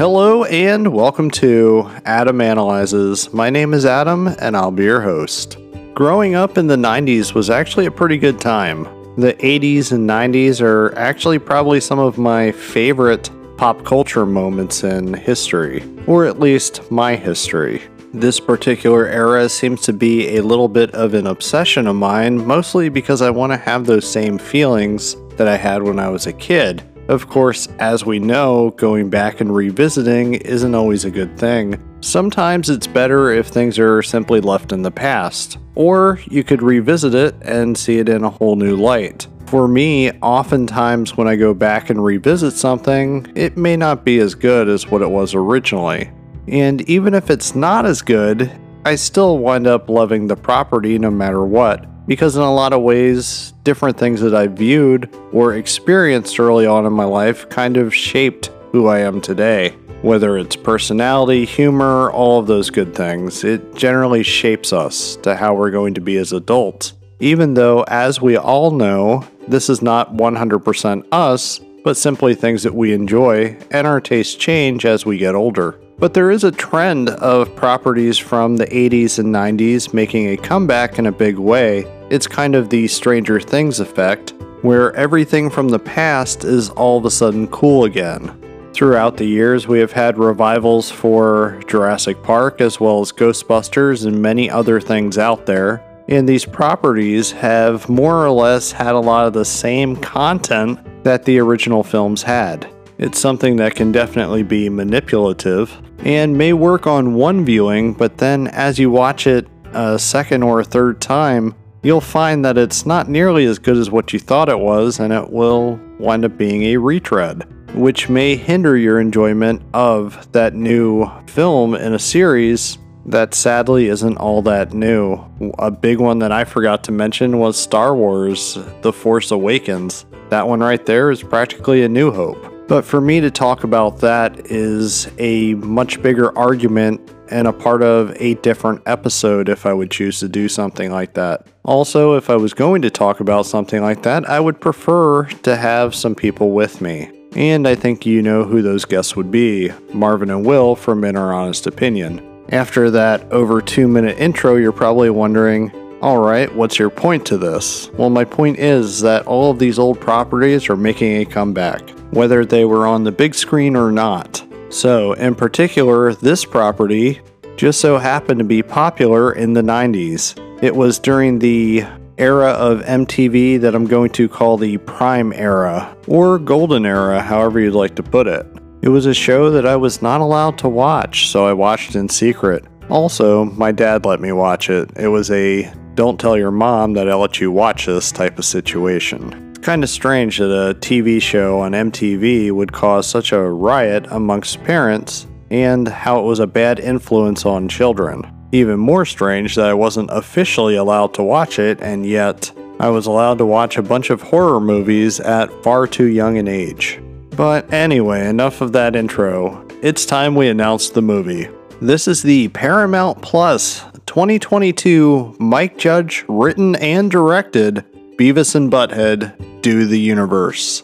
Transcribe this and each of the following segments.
Hello and welcome to Adam Analyzes. My name is Adam and I'll be your host. Growing up in the 90s was actually a pretty good time. The 80s and 90s are actually probably some of my favorite pop culture moments in history, or at least my history. This particular era seems to be a little bit of an obsession of mine, mostly because I want to have those same feelings that I had when I was a kid. Of course, as we know, going back and revisiting isn't always a good thing. Sometimes it's better if things are simply left in the past, or you could revisit it and see it in a whole new light. For me, oftentimes when I go back and revisit something, it may not be as good as what it was originally. And even if it's not as good, I still wind up loving the property no matter what because in a lot of ways, different things that I viewed or experienced early on in my life kind of shaped who I am today. Whether it's personality, humor, all of those good things, it generally shapes us to how we're going to be as adults. Even though, as we all know, this is not 100% us, but simply things that we enjoy, and our tastes change as we get older. But there is a trend of properties from the 80s and 90s making a comeback in a big way it's kind of the Stranger Things effect, where everything from the past is all of a sudden cool again. Throughout the years, we have had revivals for Jurassic Park as well as Ghostbusters and many other things out there. And these properties have more or less had a lot of the same content that the original films had. It's something that can definitely be manipulative and may work on one viewing, but then as you watch it a second or a third time, you'll find that it's not nearly as good as what you thought it was, and it will wind up being a retread, which may hinder your enjoyment of that new film in a series that sadly isn't all that new. A big one that I forgot to mention was Star Wars The Force Awakens. That one right there is practically a new hope. But for me to talk about that is a much bigger argument and a part of a different episode if I would choose to do something like that. Also, if I was going to talk about something like that, I would prefer to have some people with me. And I think you know who those guests would be Marvin and Will from In Our Honest Opinion. After that over two minute intro, you're probably wondering, alright, what's your point to this? Well, my point is that all of these old properties are making a comeback, whether they were on the big screen or not. So, in particular, this property just so happened to be popular in the 90s. It was during the era of MTV that I'm going to call the Prime Era, or Golden Era, however you'd like to put it. It was a show that I was not allowed to watch, so I watched in secret. Also, my dad let me watch it. It was a don't tell your mom that I let you watch this type of situation It's kind of strange that a TV show on MTV would cause such a riot amongst parents and how it was a bad influence on children. Even more strange that I wasn't officially allowed to watch it, and yet I was allowed to watch a bunch of horror movies at far too young an age. But anyway, enough of that intro. It's time we announce the movie. This is the Paramount Plus 2022 Mike Judge written and directed Beavis and Butthead Do the Universe.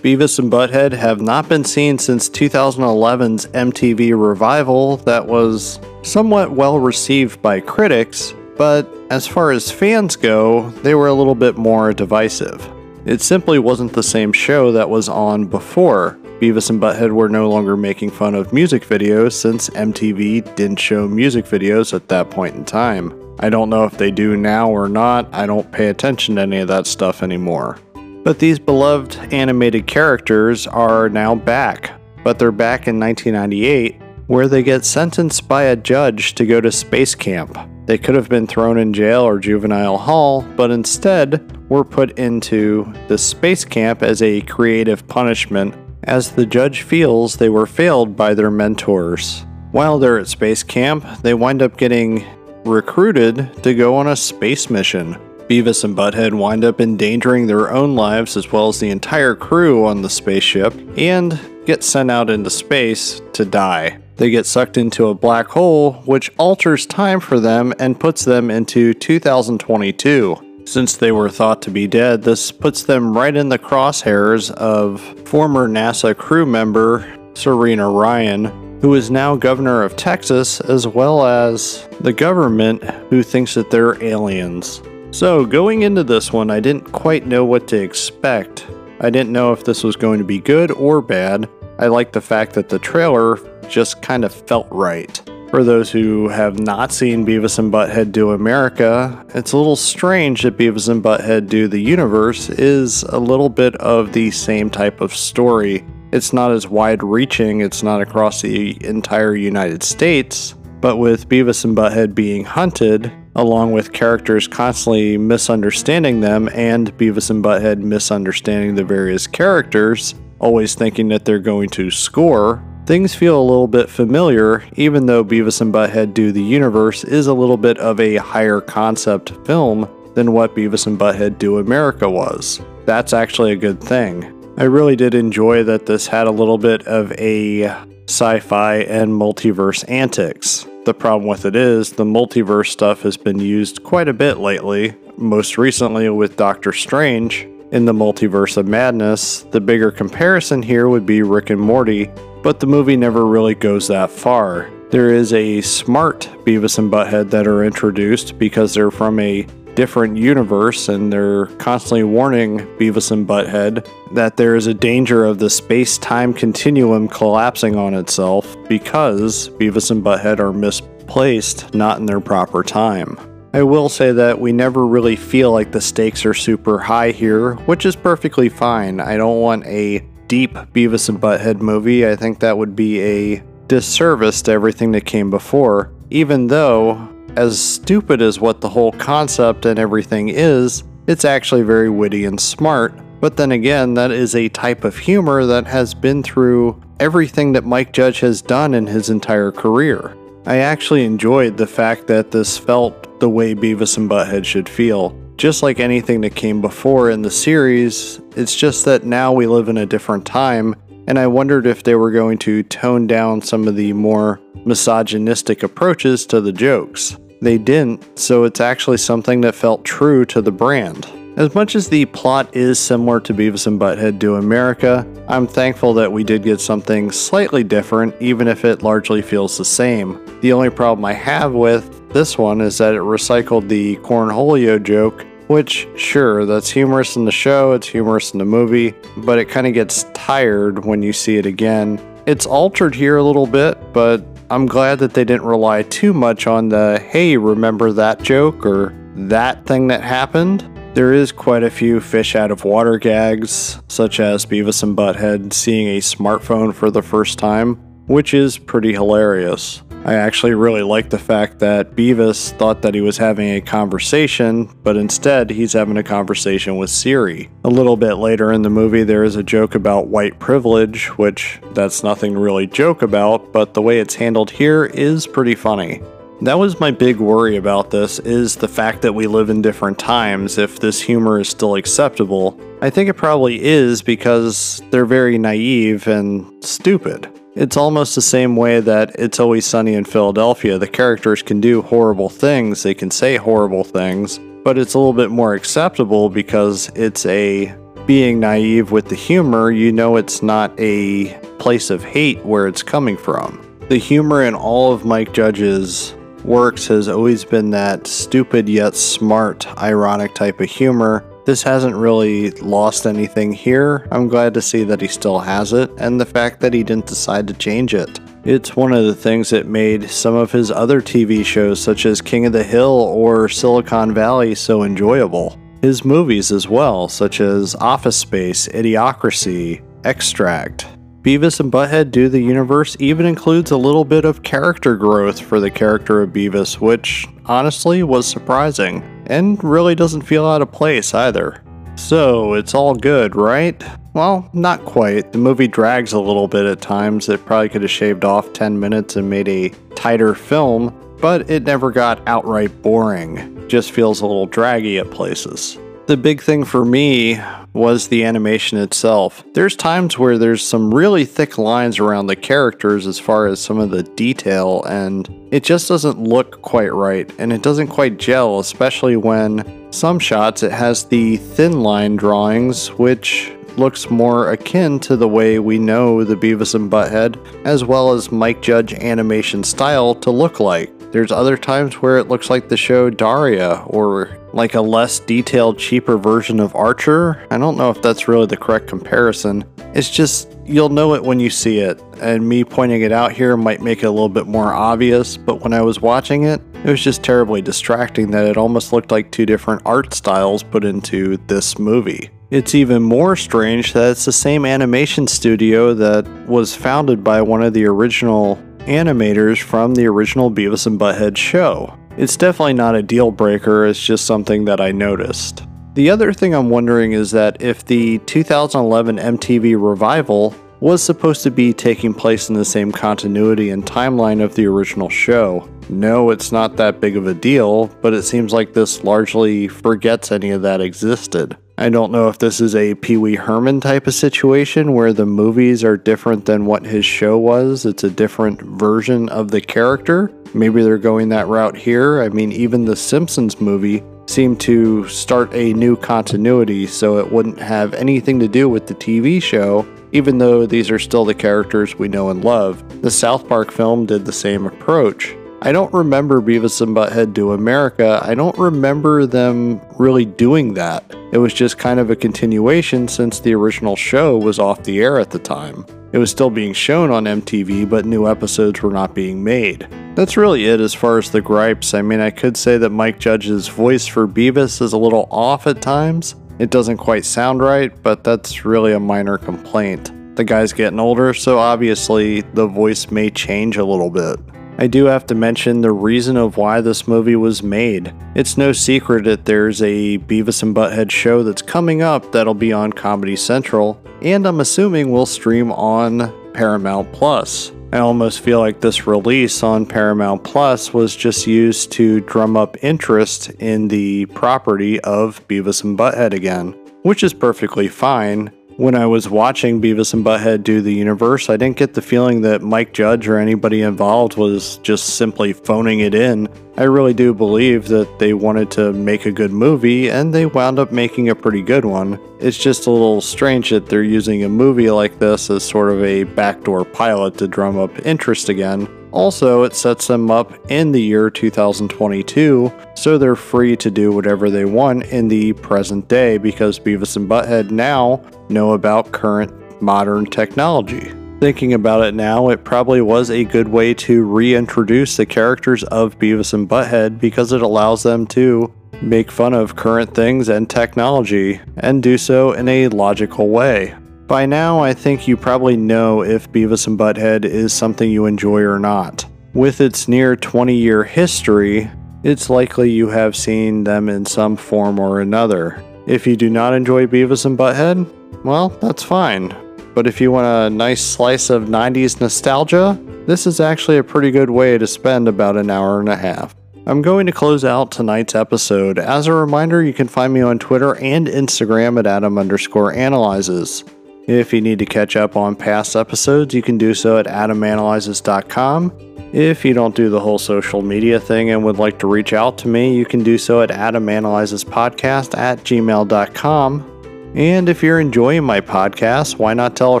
Beavis and Butthead have not been seen since 2011's MTV revival that was somewhat well received by critics, but as far as fans go, they were a little bit more divisive. It simply wasn't the same show that was on before. Beavis and Butthead were no longer making fun of music videos since MTV didn't show music videos at that point in time. I don't know if they do now or not, I don't pay attention to any of that stuff anymore. But these beloved animated characters are now back, but they're back in 1998, where they get sentenced by a judge to go to space camp. They could have been thrown in jail or juvenile hall, but instead were put into the space camp as a creative punishment, as the judge feels they were failed by their mentors. While they're at space camp, they wind up getting recruited to go on a space mission. Beavis and Butthead wind up endangering their own lives as well as the entire crew on the spaceship and get sent out into space to die. They get sucked into a black hole, which alters time for them and puts them into 2022. Since they were thought to be dead, this puts them right in the crosshairs of former NASA crew member Serena Ryan, who is now governor of Texas, as well as the government, who thinks that they're aliens. So, going into this one, I didn't quite know what to expect. I didn't know if this was going to be good or bad. I liked the fact that the trailer just kind of felt right. For those who have not seen Beavis and Butthead Do America, it's a little strange that Beavis and Butthead Do the Universe is a little bit of the same type of story. It's not as wide reaching, it's not across the entire United States, but with Beavis and Butthead being hunted, along with characters constantly misunderstanding them and Beavis and Butthead misunderstanding the various characters, always thinking that they're going to score, Things feel a little bit familiar, even though Beavis and Butthead Do the Universe is a little bit of a higher concept film than what Beavis and Butthead Do America was. That's actually a good thing. I really did enjoy that this had a little bit of a sci fi and multiverse antics. The problem with it is the multiverse stuff has been used quite a bit lately, most recently with Doctor Strange. In the multiverse of madness, the bigger comparison here would be Rick and Morty, but the movie never really goes that far. There is a smart Beavis and Butthead that are introduced because they're from a different universe and they're constantly warning Beavis and Butthead that there is a danger of the space time continuum collapsing on itself because Beavis and Butthead are misplaced, not in their proper time. I will say that we never really feel like the stakes are super high here, which is perfectly fine. I don't want a deep Beavis and Butthead movie, I think that would be a disservice to everything that came before, even though, as stupid as what the whole concept and everything is, it's actually very witty and smart. But then again, that is a type of humor that has been through everything that Mike Judge has done in his entire career. I actually enjoyed the fact that this felt the way Beavis and Butthead should feel just like anything that came before in the series, it's just that now we live in a different time, and I wondered if they were going to tone down some of the more misogynistic approaches to the jokes. They didn't, so it's actually something that felt true to the brand. As much as the plot is similar to Beavis and Butthead Do America, I'm thankful that we did get something slightly different, even if it largely feels the same. The only problem I have with this one is that it recycled the cornholio joke, which, sure, that's humorous in the show, it's humorous in the movie, but it kind of gets tired when you see it again. It's altered here a little bit, but I'm glad that they didn't rely too much on the hey, remember that joke or that thing that happened. There is quite a few fish out of water gags, such as Beavis and Butthead seeing a smartphone for the first time, which is pretty hilarious. I actually really like the fact that Beavis thought that he was having a conversation, but instead he's having a conversation with Siri. A little bit later in the movie, there is a joke about white privilege, which that's nothing to really joke about, but the way it's handled here is pretty funny. That was my big worry about this is the fact that we live in different times if this humor is still acceptable. I think it probably is because they're very naive and stupid. It's almost the same way that It's Always Sunny in Philadelphia. The characters can do horrible things, they can say horrible things, but it's a little bit more acceptable because it's a being naive with the humor, you know it's not a place of hate where it's coming from. The humor in all of Mike Judge's works has always been that stupid yet smart, ironic type of humor this hasn't really lost anything here. I'm glad to see that he still has it, and the fact that he didn't decide to change it. It's one of the things that made some of his other TV shows, such as King of the Hill or Silicon Valley, so enjoyable. His movies as well, such as Office Space, Idiocracy, Extract. Beavis and Butthead Do the Universe even includes a little bit of character growth for the character of Beavis, which honestly was surprising and really doesn't feel out of place either. So, it's all good, right? Well, not quite. The movie drags a little bit at times. It probably could have shaved off 10 minutes and made a tighter film, but it never got outright boring. Just feels a little draggy at places. The big thing for me was the animation itself. There's times where there's some really thick lines around the characters as far as some of the detail, and it just doesn't look quite right, and it doesn't quite gel, especially when some shots it has the thin line drawings, which looks more akin to the way we know the Beavis and Butthead, as well as Mike Judge animation style, to look like. There's other times where it looks like the show Daria, or like a less detailed, cheaper version of Archer. I don't know if that's really the correct comparison. It's just, you'll know it when you see it, and me pointing it out here might make it a little bit more obvious, but when I was watching it, it was just terribly distracting that it almost looked like two different art styles put into this movie. It's even more strange that it's the same animation studio that was founded by one of the original animators from the original Beavis and Butthead show. It's definitely not a deal breaker, it's just something that I noticed. The other thing I'm wondering is that if the 2011 MTV revival was supposed to be taking place in the same continuity and timeline of the original show. No, it's not that big of a deal, but it seems like this largely forgets any of that existed. I don't know if this is a Pee Wee Herman type of situation where the movies are different than what his show was. It's a different version of the character. Maybe they're going that route here. I mean, even the Simpsons movie seemed to start a new continuity so it wouldn't have anything to do with the TV show, even though these are still the characters we know and love. The South Park film did the same approach. I don't remember Beavis and Butthead Do America. I don't remember them really doing that. It was just kind of a continuation since the original show was off the air at the time. It was still being shown on MTV, but new episodes were not being made. That's really it as far as the gripes. I mean, I could say that Mike Judge's voice for Beavis is a little off at times. It doesn't quite sound right, but that's really a minor complaint. The guy's getting older, so obviously the voice may change a little bit. I do have to mention the reason of why this movie was made. It's no secret that there's a Beavis and Butthead show that's coming up that'll be on Comedy Central, and I'm assuming will stream on Paramount Plus. I almost feel like this release on Paramount Plus was just used to drum up interest in the property of Beavis and Butthead again, which is perfectly fine. When I was watching Beavis and Butthead do the universe, I didn't get the feeling that Mike Judge or anybody involved was just simply phoning it in. I really do believe that they wanted to make a good movie, and they wound up making a pretty good one. It's just a little strange that they're using a movie like this as sort of a backdoor pilot to drum up interest again. Also, it sets them up in the year 2022, so they're free to do whatever they want in the present day because Beavis and Butthead now know about current modern technology. Thinking about it now, it probably was a good way to reintroduce the characters of Beavis and Butthead because it allows them to make fun of current things and technology and do so in a logical way. By now, I think you probably know if Beavis and Butthead is something you enjoy or not. With its near 20 year history, it's likely you have seen them in some form or another. If you do not enjoy Beavis and Butthead, well, that's fine. But if you want a nice slice of 90s nostalgia, this is actually a pretty good way to spend about an hour and a half. I'm going to close out tonight's episode. As a reminder, you can find me on Twitter and Instagram at Adam underscore analyzes. If you need to catch up on past episodes, you can do so at adamanalyzes.com. If you don't do the whole social media thing and would like to reach out to me, you can do so at adamanalyzespodcast at gmail.com. And if you're enjoying my podcast, why not tell a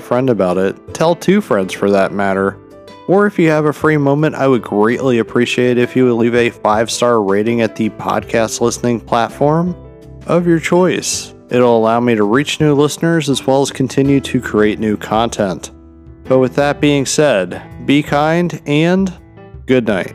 friend about it? Tell two friends for that matter. Or if you have a free moment, I would greatly appreciate if you would leave a five star rating at the podcast listening platform of your choice. It'll allow me to reach new listeners as well as continue to create new content. But with that being said, be kind and good night.